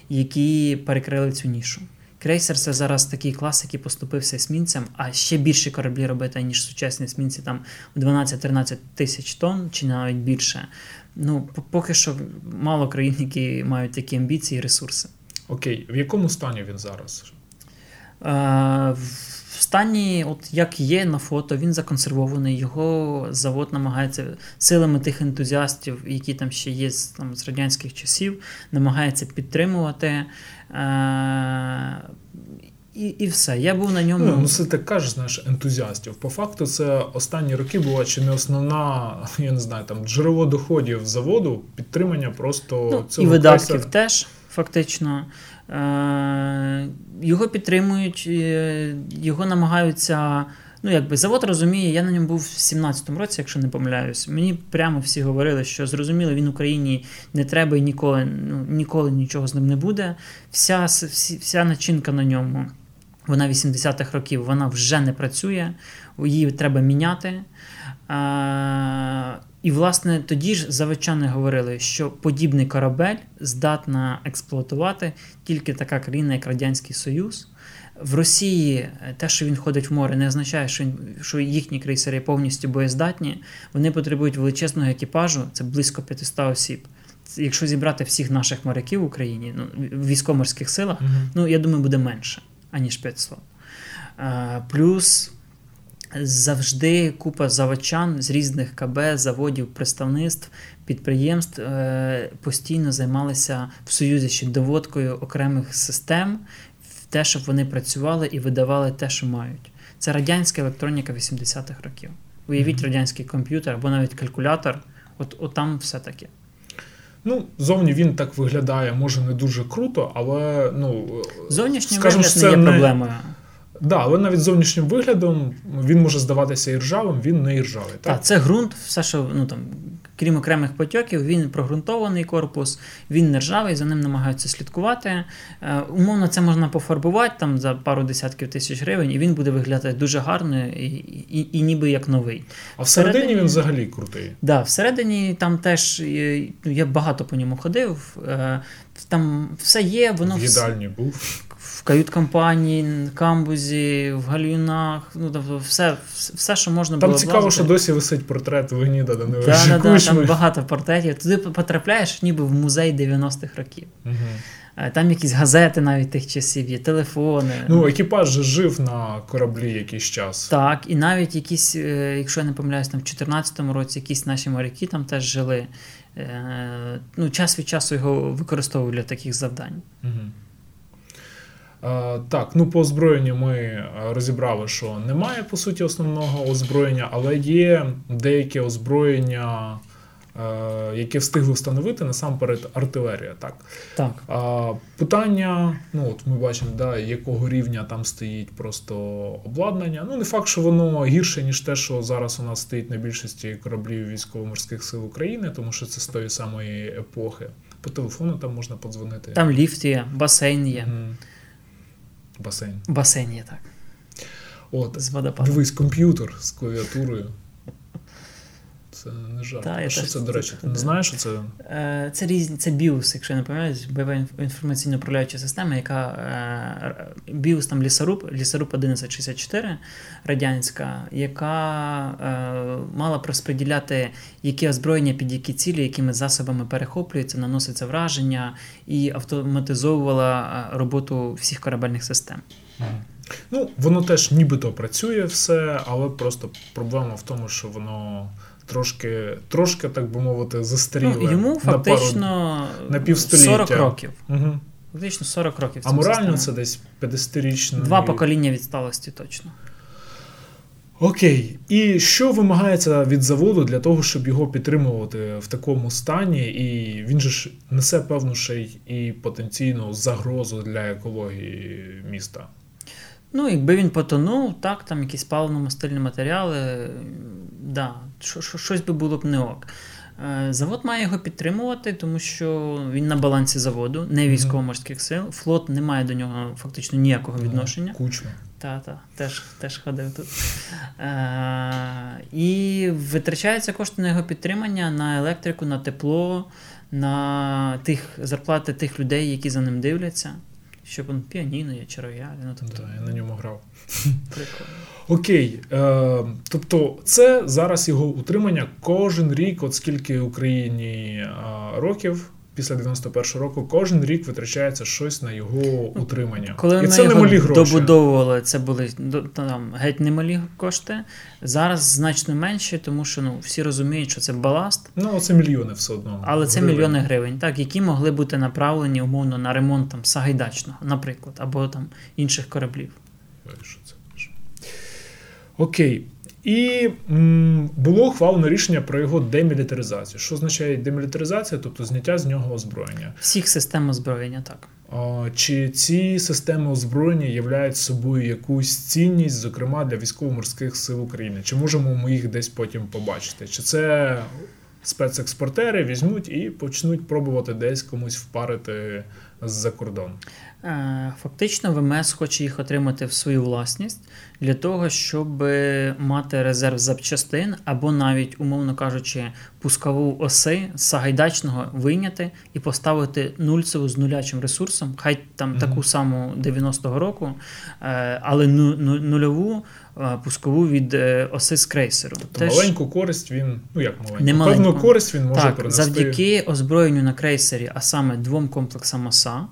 які перекрили цю нішу. Крейсер це зараз такий клас, який поступився есмінцям, а ще більше кораблі робити, ніж сучасні есмінці, там 12-13 тисяч тонн чи навіть більше. Ну, поки що мало країн, які мають такі амбіції і ресурси. Окей, в якому стані він зараз? Е, в стані, от як є на фото, він законсервований. Його завод намагається силами тих ентузіастів, які там ще є там, з радянських часів, намагається підтримувати. Е, і і все. Я був на ньому. Ну, ну це так кажеш, знаєш, ентузіастів. По факту, це останні роки була чи не основна, я не знаю, там джерело доходів заводу, підтримання просто ну, цього і видатків крейсера. теж фактично. Е- Його підтримують, е, його намагаються. Ну, якби завод розуміє, я на ньому був в 17-му році, якщо не помиляюсь. Мені прямо всі говорили, що зрозуміло, він Україні не треба і ніколи ну, ніколи нічого з ним не буде. Вся, вся, вся начинка на ньому. Вона 80-х років вона вже не працює, її треба міняти. А, І, власне, тоді ж заводчани говорили, що подібний корабель здатна експлуатувати тільки така країна, як Радянський Союз. В Росії те, що він ходить в море, не означає, що їхні крейсери повністю боєздатні. Вони потребують величезного екіпажу, це близько 500 осіб. Якщо зібрати всіх наших моряків в Україні, ну, в військоморських силах, mm ну я думаю, буде менше аніж 500. Е, плюс завжди купа заводчан з різних КБ, заводів, представництв, підприємств е, постійно займалися в Союзі ще доводкою окремих систем, в те, щоб вони працювали і видавали те, що мають. Це радянська електроніка 80-х років. Уявіть mm-hmm. радянський комп'ютер або навіть калькулятор, от, от там все таке. Ну, зовні він так виглядає, може не дуже круто, але ну зовнішній вигляд не є проблемою. Да, але навіть зовнішнім виглядом він може здаватися і ржавим, він не іржавий. Так, так це ґрунт, все, що ну там, крім окремих потьоків, він прогрунтований корпус, він не ржавий, за ним намагаються слідкувати. Е, Умовно, це можна пофарбувати там за пару десятків тисяч гривень, і він буде виглядати дуже гарно і і, і ніби як новий. А всередині, всередині він взагалі крутий. Да, всередині там теж ну, я багато по ньому ходив. Е, там все є, воно в їдальні був кают-компанії, камбузі, в гальюнах, ну тобто все, все, що можна там було. Там цікаво, влазити. що досі висить портрет Леоніда Даниловича да, да, да, Там багато портретів. Туди потрапляєш ніби в музей 90-х років. Угу. Там якісь газети навіть тих часів є, телефони. Ну, екіпаж же жив на кораблі якийсь час. Так, і навіть якісь, е, якщо я не помиляюсь, там в 2014 році якісь наші моряки там теж жили. Е, ну, Час від часу його використовую для таких завдань. Угу. Так, ну по озброєнню ми розібрали, що немає по суті основного озброєння, але є деяке озброєння Е, яке встигли встановити насамперед артилерія. Так Так. А, питання, ну от ми бачимо, да, якого рівня там стоїть просто обладнання. Ну не факт, що воно гірше, ніж те, що зараз у нас стоїть на більшості кораблів військово-морських сил України, тому що це з тої самої епохи. По телефону там можна подзвонити. Там ліфт є, басейн є. Угу. Басейн. Басейн є, так. От, з водопадом. Дивись, комп'ютер з клавіатурою. Це не жарт. Та, а що це, до речі, ти не знаєш, що це? Е, це різні, це BIOS, якщо я не пам'ятаю, бойова інформаційно управляюча система, яка е, BIOS там лісоруб, лісоруб 1164 радянська, яка е, мала розподіляти, які озброєння під які цілі, якими засобами перехоплюється, наноситься враження і автоматизовувала роботу всіх корабельних систем. Ну, воно теж нібито працює все, але просто проблема в тому, що воно трошки, трошки, так би мовити, застаріле. Ну, Йому фактично на, пару, на 40 років. Угу. Фактично 40 років. А морально це десь 50-річне. Два покоління відсталості точно. Окей. І що вимагається від заводу для того, щоб його підтримувати в такому стані? І він же ж несе певну ще й і потенційну загрозу для екології міста. Ну, якби він потонув, так, там якісь паливно-мастильні матеріали, да, щось би було б не ок. Е, завод має його підтримувати, тому що він на балансі заводу, не військово-морських сил. Флот не має до нього фактично ніякого відношення. Кучма. Так, теж теж ходив тут. Е, І витрачаються кошти на його підтримання, на електрику, на тепло, на тих зарплати тих людей, які за ним дивляться щоб він піаніно є чи рояль. Ну, тобто... Да, я на ньому грав. Прикольно. Окей. Е, Тобто, це зараз його утримання кожен рік, от скільки Україні е, років. Після 91-го року кожен рік витрачається щось на його ну, утримання. Коли І це його немалі гроші. добудовували, це були там геть немалі кошти. Зараз значно менше, тому що ну всі розуміють, що це баласт. Ну це мільйони все одно. Але це гривень. мільйони гривень, так які могли бути направлені умовно на ремонт там Сагайдачного, наприклад, або там інших кораблів. Що це? Окей. І м, було ухвалено рішення про його демілітаризацію. Що означає демілітаризація, тобто зняття з нього озброєння? Всіх систем озброєння, так. Чи ці системи озброєння являють собою якусь цінність, зокрема для військово-морських сил України? Чи можемо ми їх десь потім побачити? Чи це спецекспортери візьмуть і почнуть пробувати десь комусь впарити з-за кордону? Е, фактично, ВМС хоче їх отримати в свою власність для того, щоб мати резерв запчастин, або навіть, умовно кажучи, пускову оси з Сагайдачного вийняти і поставити нульцеву з нулячим ресурсом, хай там mm-hmm. таку саму 90-го року, е, але нульову. Е, пускову від оси з крейсеру. Тобто Теж... маленьку користь він, ну як маленьку, Не певну користь він може так, принести. Завдяки озброєнню на крейсері, а саме двом комплексам ОСА,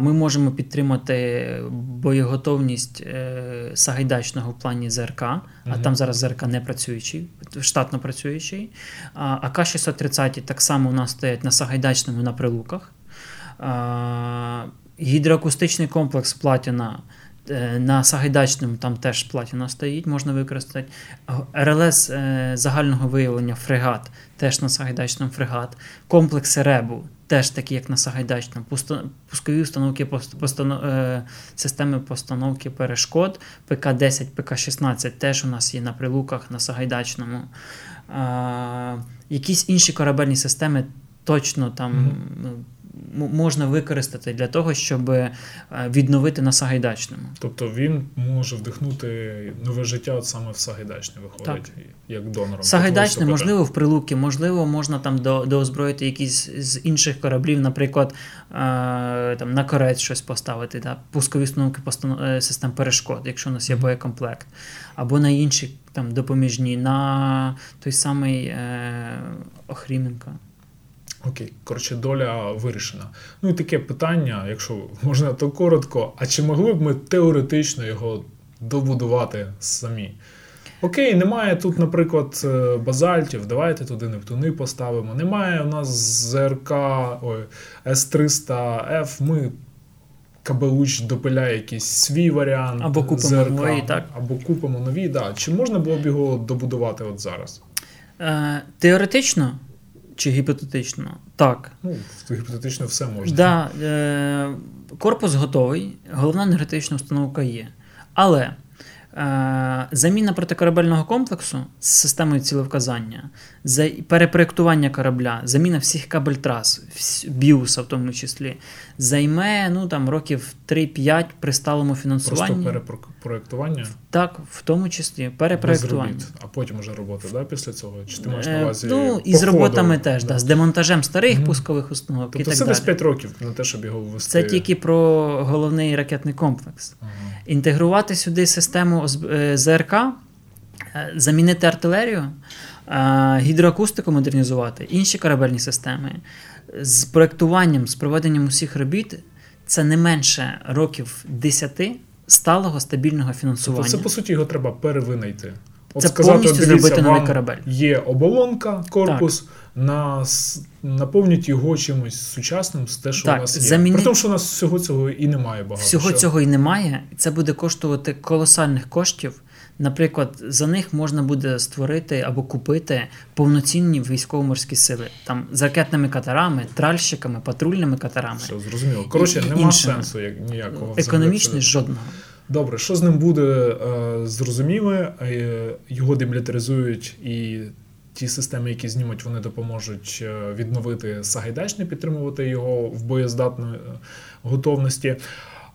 ми можемо підтримати боєготовність е, Сагайдачного в плані ЗРК, а угу. там зараз ЗРК не працюючий, штатно працюючий. А К-630 так само у нас стоять на Сагайдачному на прилуках. Гідроакустичний комплекс Платіна. Е, на Сагайдачному там теж платіна стоїть, можна використати. РЛС е, загального виявлення фрегат, теж на Сагайдачному фрегат. Комплекси РЕБу теж такі, як на Сагайдачному, пускові установки постанов... Е, системи постановки перешкод, ПК-10, ПК-16 теж у нас є на прилуках на Сагайдачному. Якісь інші корабельні системи точно там. Mm-hmm можна використати для того, щоб е, відновити на Сагайдачному. Тобто він може вдихнути нове життя от саме в Сагайдачне виходить, так. як донором. Сагайдачне, можливо, в Прилуки, можливо, можна там до, доозброїти якісь з інших кораблів, наприклад, е, там на корець щось поставити, да? пускові установки. Е, систем перешкод, якщо у нас є боєкомплект, або на інші там допоміжні, на той самий е, Охріменко. Окей, коротше, доля вирішена. Ну і таке питання, якщо можна, то коротко. А чи могли б ми теоретично його добудувати самі? Окей, немає тут, наприклад, е, базальтів, давайте туди Нептуни поставимо. Немає у нас ЗРК С300F, ми КБУЧ допиляє якийсь свій варіант. Або купимо ЗРК, новий, так. Або купимо нові. Да. Чи можна було б його добудувати от зараз? Е, Теоретично чи гіпотетично? Так. Ну, Гіпотетично все можна. Да, е, Корпус готовий, головна енергетична установка є. Але заміна протикорабельного комплексу з системою цілевказання, перепроєктування корабля, заміна всіх кабель трас, біуса в тому числі, займе ну, там, років 3-5 при сталому фінансуванні. Просто перепроєктування? Так, в тому числі перепроєктування. А потім вже робота да, після цього? Чи ти маєш на е, увазі? Ну, і з роботами теж, да. з демонтажем старих mm-hmm. пускових установок. Тобто і так це десь 5 років на те, щоб його ввести. Це тільки про головний ракетний комплекс. Ага. Інтегрувати сюди систему е, ЗРК, е, замінити артилерію, е, гідроакустику модернізувати, інші корабельні системи з проектуванням, з проведенням усіх робіт це не менше років 10 сталого стабільного фінансування. Тобто Це по суті його треба перевинайти. От Це сказати, повністю дивіться, зробити новий корабель. Є оболонка, корпус, так. на, наповніть його чимось сучасним з те, що так, у нас є. Заміни... При тому, що у нас всього цього і немає багато. Всього що... цього і немає. Це буде коштувати колосальних коштів. Наприклад, за них можна буде створити або купити повноцінні військово-морські сили там з ракетними катерами, тральщиками, патрульними катерами. Все зрозуміло. Коротше, нема сенсу як ніякого економічно жодного. Добре, що з ним буде е, зрозуміле, е, його демілітаризують і ті системи, які знімуть, вони допоможуть е, відновити Сагайдачне, підтримувати його в боєздатної готовності.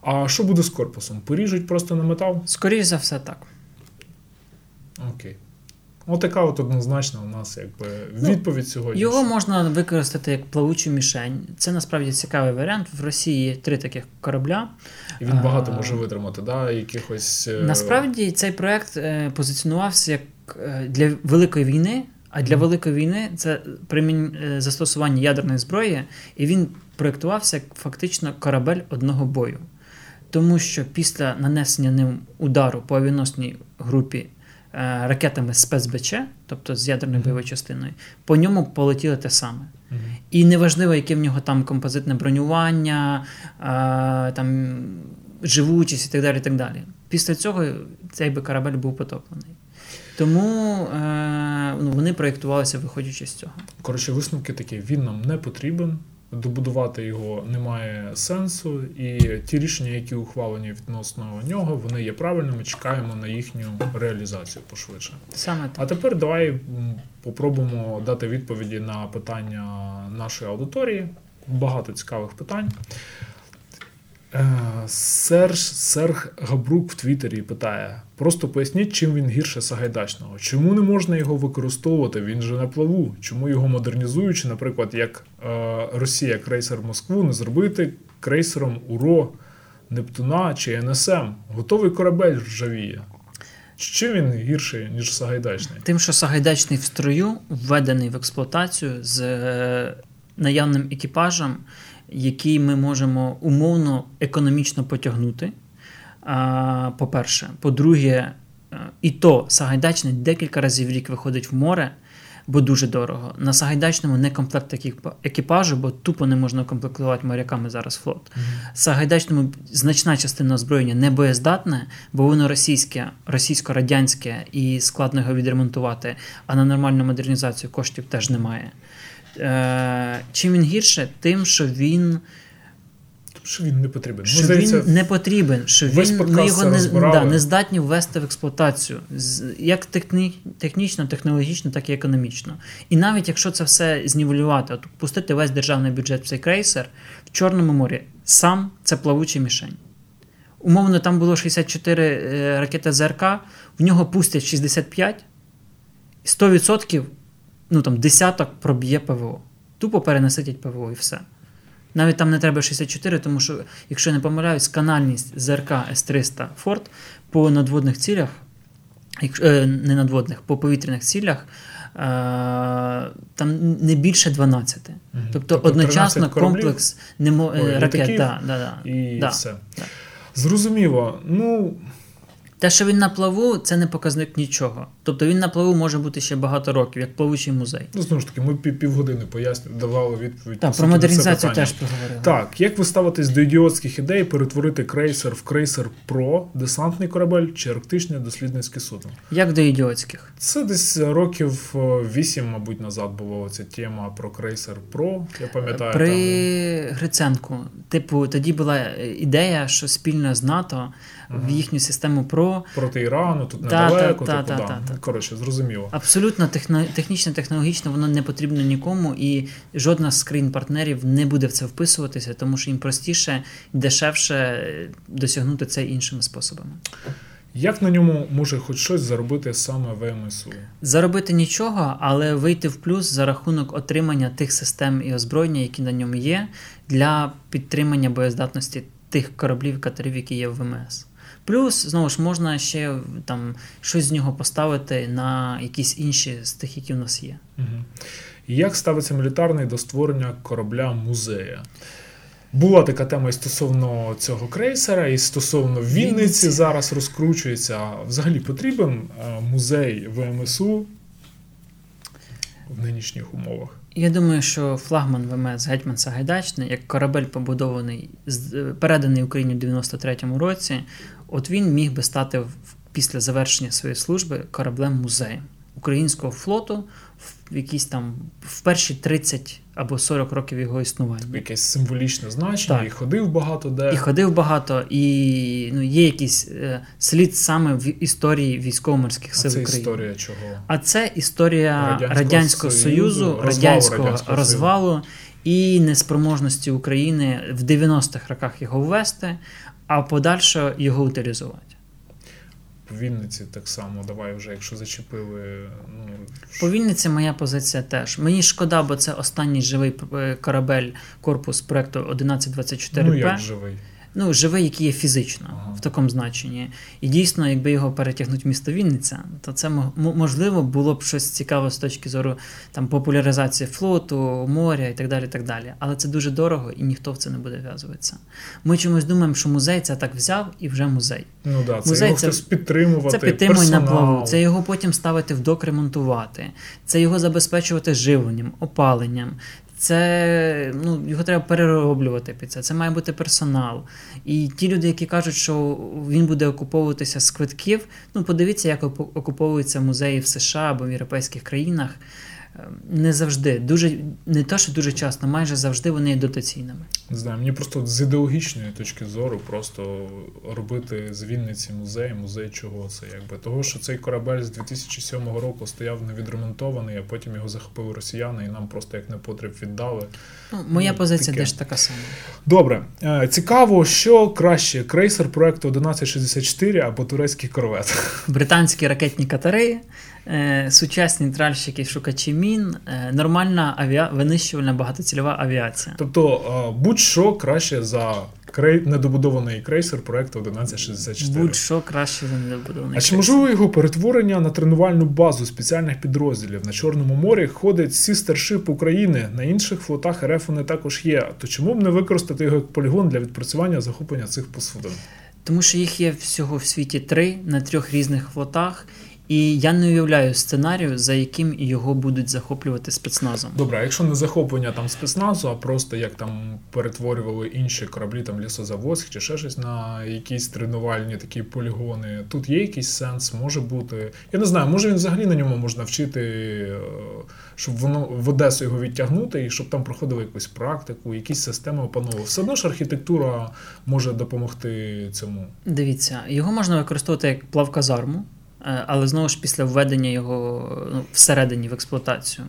А що буде з корпусом? Поріжуть просто на метал? Скоріше за все, так. Окей. Отака от однозначна у нас якби ну, відповідь ну, сьогодні. Його можна використати як плавучу мішень. Це насправді цікавий варіант. В Росії є три таких корабля. І він багато може витримати, да, якихось. Е, насправді цей проект е, позиціонувався як е, для великої війни, а для mm. великої війни це примінь застосування ядерної зброї, і він проєктувався як фактично корабель одного бою. Тому що після нанесення ним удару по авіаносній групі Е, ракетами спецБЧ, тобто з ядерною бойовою частиною, по ньому полетіли те саме. І неважливо, яке в нього там композитне бронювання, там живучість і так далі. так далі. Після цього цей би корабель був потоплений. Тому е, ну, вони проєктувалися, виходячи з цього. Коротше, висновки такі: він нам не потрібен добудувати його немає сенсу, і ті рішення, які ухвалені відносно нього, вони є правильними. Чекаємо на їхню реалізацію пошвидше. Саме так. А тепер давай попробуємо дати відповіді на питання нашої аудиторії. Багато цікавих питань. Е, Серж Серг Габрук в Твіттері питає: просто поясніть, чим він гірше Сагайдачного. Чому не можна його використовувати? Він же на плаву. Чому його модернізуючи, наприклад, як е, Росія крейсер Москву, не зробити крейсером УРО, Нептуна чи НСМ? Готовий корабель ржавіє. Чим він гірший, ніж Сагайдачний? Тим, що Сагайдачний в строю введений в експлуатацію з е, наявним екіпажем який ми можемо умовно економічно потягнути. По-перше, по-друге, е, і то Сагайдачний декілька разів в рік виходить в море, бо дуже дорого. На Сагайдачному не комплект екіпажу, бо тупо не можна комплектувати моряками зараз флот. Mm-hmm. Сагайдачному значна частина озброєння не боєздатне, бо воно російське, російсько-радянське і складно його відремонтувати, а на нормальну модернізацію коштів теж немає. Е, чим він гірше? Тим, що він. Що він не потрібен. Що Здається, він не потрібен, що він, ми його не да, не здатні ввести в експлуатацію як техні, технічно, технологічно, так і економічно. І навіть якщо це все знівелювати, от пустити весь державний бюджет в цей крейсер в Чорному морі, сам це плавуча мішень. Умовно, там було 64 е, ракети ЗРК, в нього пустять 65, 100% ну там десяток проб'є ПВО. Тупо перенаситять ПВО і все. Навіть там не треба 64, тому що, якщо не помиляюсь, канальність ЗРК С-300 Форт по надводних цілях, е, не надводних, по повітряних цілях там не більше 12. Угу. Тобто, тобто одночасно комплекс не мо... Ой, ракет. Да, да, да. І да, все. Да. Зрозуміло. Ну. Те, що він на плаву, це не показник нічого. Тобто він на плаву може бути ще багато років, як плавучий музей. Ну, знову ж таки, ми півгодини пояснювали, давали відповідь. Так, про модернізацію теж поговорили. Так, як ви ставитесь до ідіотських ідей перетворити крейсер в крейсер Про, десантний корабель чи арктичне дослідницьке судно? Як до ідіотських? Це десь років вісім, мабуть, назад була ця тема про крейсер Про. Я пам'ятаю. При там... Гриценку. Типу, тоді була ідея, що спільно з НАТО угу. в їхню систему ПРО. Проти Ірану, тут недалеко. Та, типу, та, да. Коротше, зрозуміло. Абсолютно техно, технічно, технологічно воно не потрібно нікому, і жодна з країн-партнерів не буде в це вписуватися, тому що їм простіше і дешевше досягнути це іншими способами. Як на ньому може хоч щось заробити саме ВМСУ? Заробити нічого, але вийти в плюс за рахунок отримання тих систем і озброєння, які на ньому є, для підтримання боєздатності тих кораблів, катерів, які є в ВМС. Плюс, знову ж, можна ще там щось з нього поставити на якісь інші з тих, які в нас є. Угу. Як ставиться мілітарний до створення корабля музея? Була така тема і стосовно цього крейсера, і стосовно Вінниці, Вінниці. зараз розкручується. Взагалі потрібен е, музей ВМСУ в нинішніх умовах? Я думаю, що флагман ВМС Гетьман Сагайдачний, як корабель побудований, переданий Україні в 93-му році, от він міг би стати після завершення своєї служби кораблем музеєм українського флоту в якісь там в перші 30 або 40 років його існування. Якесь символічне значення, так. і ходив багато де. І ходив багато, і ну, є якийсь е, слід саме в історії військово-морських сил України. А це історія чого? А це історія Радянського, Радянського Союзу, Союзу радянського, радянського розвалу і неспроможності України в 90-х роках його ввести, а подальше його утилізувати. По Вінниці так само, давай вже, якщо зачепили. Ну, По Вінниці моя позиція теж. Мені шкода, бо це останній живий е, корабель корпус проекту 1124 Ну, як живий? Ну, живий, який є фізично ага. в такому значенні. І дійсно, якби його перетягнути в місто Вінниця, то це можливо було б щось цікаве з точки зору там популяризації флоту, моря і так далі. так далі. Але це дуже дорого і ніхто в це не буде в'язуватися. Ми чомусь думаємо, що музей це так взяв і вже музей. Ну да, це музей його це, підтримувати. Це підтримує на плаву, це його потім ставити в док ремонтувати, це його забезпечувати живленням, опаленням. Це ну, його треба перероблювати під це. Це має бути персонал. І ті люди, які кажуть, що він буде окуповуватися з квитків. Ну, подивіться, як окуповуються музеї в США або в європейських країнах. Ем, не завжди, дуже не то, що дуже часто, майже завжди вони є дотаційними. Не знаю, мені просто з ідеологічної точки зору просто робити з Вінниці музей, музей чого це, якби того, що цей корабель з 2007 року стояв невідремонтований, а потім його захопили росіяни і нам просто як непотріб віддали. Ну, Моя ну, позиція теж така сама. Добре, е, цікаво, що краще: крейсер проекту 1164 або турецький корвет. Британські ракетні катери. Е, сучасні тральщики, шукачі мін, е, нормальна авіа... винищувальна багатоцільова авіація. Тобто будь-що краще за крей... недобудований крейсер проекту 1164. Будь-що краще за недобудований. А чи можливо його перетворення на тренувальну базу спеціальних підрозділів на Чорному морі ходить сістершип України на інших флотах РФ вони також є. То чому б не використати його як полігон для відпрацювання захоплення цих посудин? Тому що їх є всього в світі три на трьох різних флотах. І я не уявляю сценарію, за яким його будуть захоплювати спецназом. Добре, а якщо не захоплення там спецназу, а просто як там перетворювали інші кораблі, там лісозаводські чи ще щось на якісь тренувальні такі полігони, тут є якийсь сенс, може бути. Я не знаю, може він взагалі на ньому можна вчити, е, щоб воно в Одесу його відтягнути, і щоб там проходили якусь практику, якісь системи опановували. Все одно ж архітектура може допомогти цьому. Дивіться, його можна використовувати як плавказарму. Е, але знову ж після введення його ну, всередині в експлуатацію.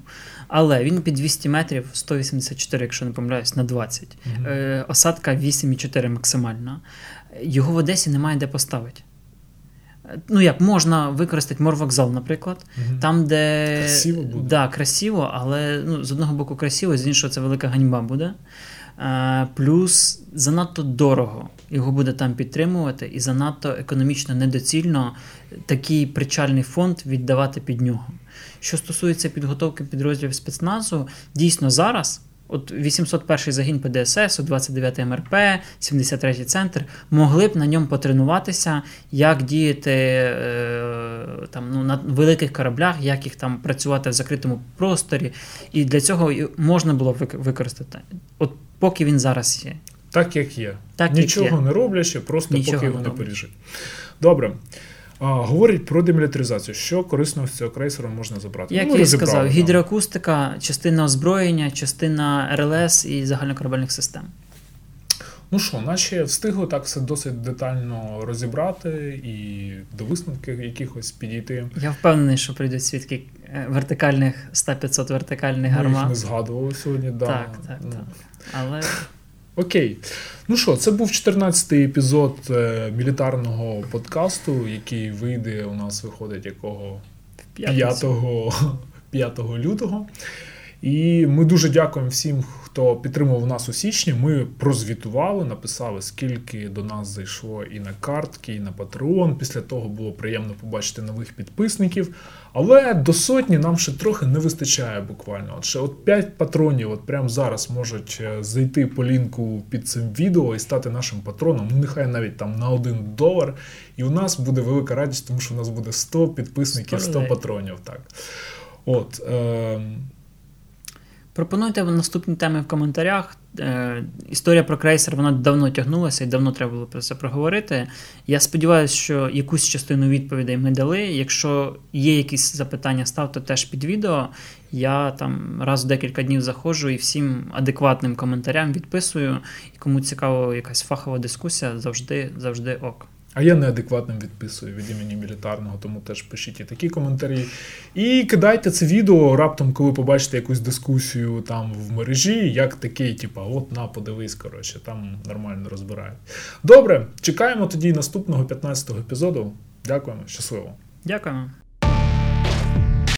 Але він під 200 метрів, 184, якщо не помиляюсь, на 20. Угу. Осадка 8,4 максимальна. Його в Одесі немає де поставити. Ну, як можна використати морвокзал, наприклад, угу. там, де красиво буде. Да, красиво, але ну, з одного боку красиво, з іншого це велика ганьба буде. Плюс занадто дорого його буде там підтримувати, і занадто економічно недоцільно такий причальний фонд віддавати під нього. Що стосується підготовки підрозділів спецназу, дійсно зараз. От 801 загін ПДСС, 29 МРП, 73-й центр могли б на ньому потренуватися, як діяти е, там ну, на великих кораблях, як їх там працювати в закритому просторі. І для цього можна було б використати. От поки він зараз є. Так, як є. Так, Нічого як є. не роблячи, просто Нічого поки його не поріжуть. Добре. А, Говорять про демілітаризацію. Що корисного з цього крейсера можна забрати? Як ну, я сказав, гідроакустика, частина озброєння, частина РЛС і загальнокорабельних систем. Ну що, наче встигли так все досить детально розібрати і до висновків якихось підійти. Я впевнений, що прийдуть свідки е, вертикальних 100-500 вертикальних гармат. Ми їх не згадували сьогодні, да. Так, так, ну. так. Але Окей. Ну що, це був 14-й епізод е, мілітарного подкасту, який вийде у нас виходить якого 5, 5 лютого. І ми дуже дякуємо всім, хто підтримував нас у січні. Ми прозвітували, написали, скільки до нас зайшло і на картки, і на Patreon. Після того було приємно побачити нових підписників. Але до сотні нам ще трохи не вистачає буквально. От ще от 5 патронів от прямо зараз можуть е, зайти по лінку під цим відео і стати нашим патроном. Ну, нехай навіть там на 1 долар. І у нас буде велика радість, тому що у нас буде 100 підписників, 100 патронів. Так. От. Е- Пропонуйте наступні теми в коментарях. Е, Історія про крейсер вона давно тягнулася і давно треба було про це проговорити. Я сподіваюся, що якусь частину відповідей ми дали. Якщо є якісь запитання, ставте теж під відео. Я там раз в декілька днів заходжу і всім адекватним коментарям відписую. І кому цікава якась фахова дискусія, завжди, завжди ок. А я неадекватним відписую від імені мілітарного, тому теж пишіть і такі коментарі. І кидайте це відео раптом, коли побачите якусь дискусію там в мережі, як такий, типа, от на, подивись, коротше, там нормально розбирають. Добре, чекаємо тоді наступного 15-го епізоду. Дякуємо, щасливо. Дякуємо.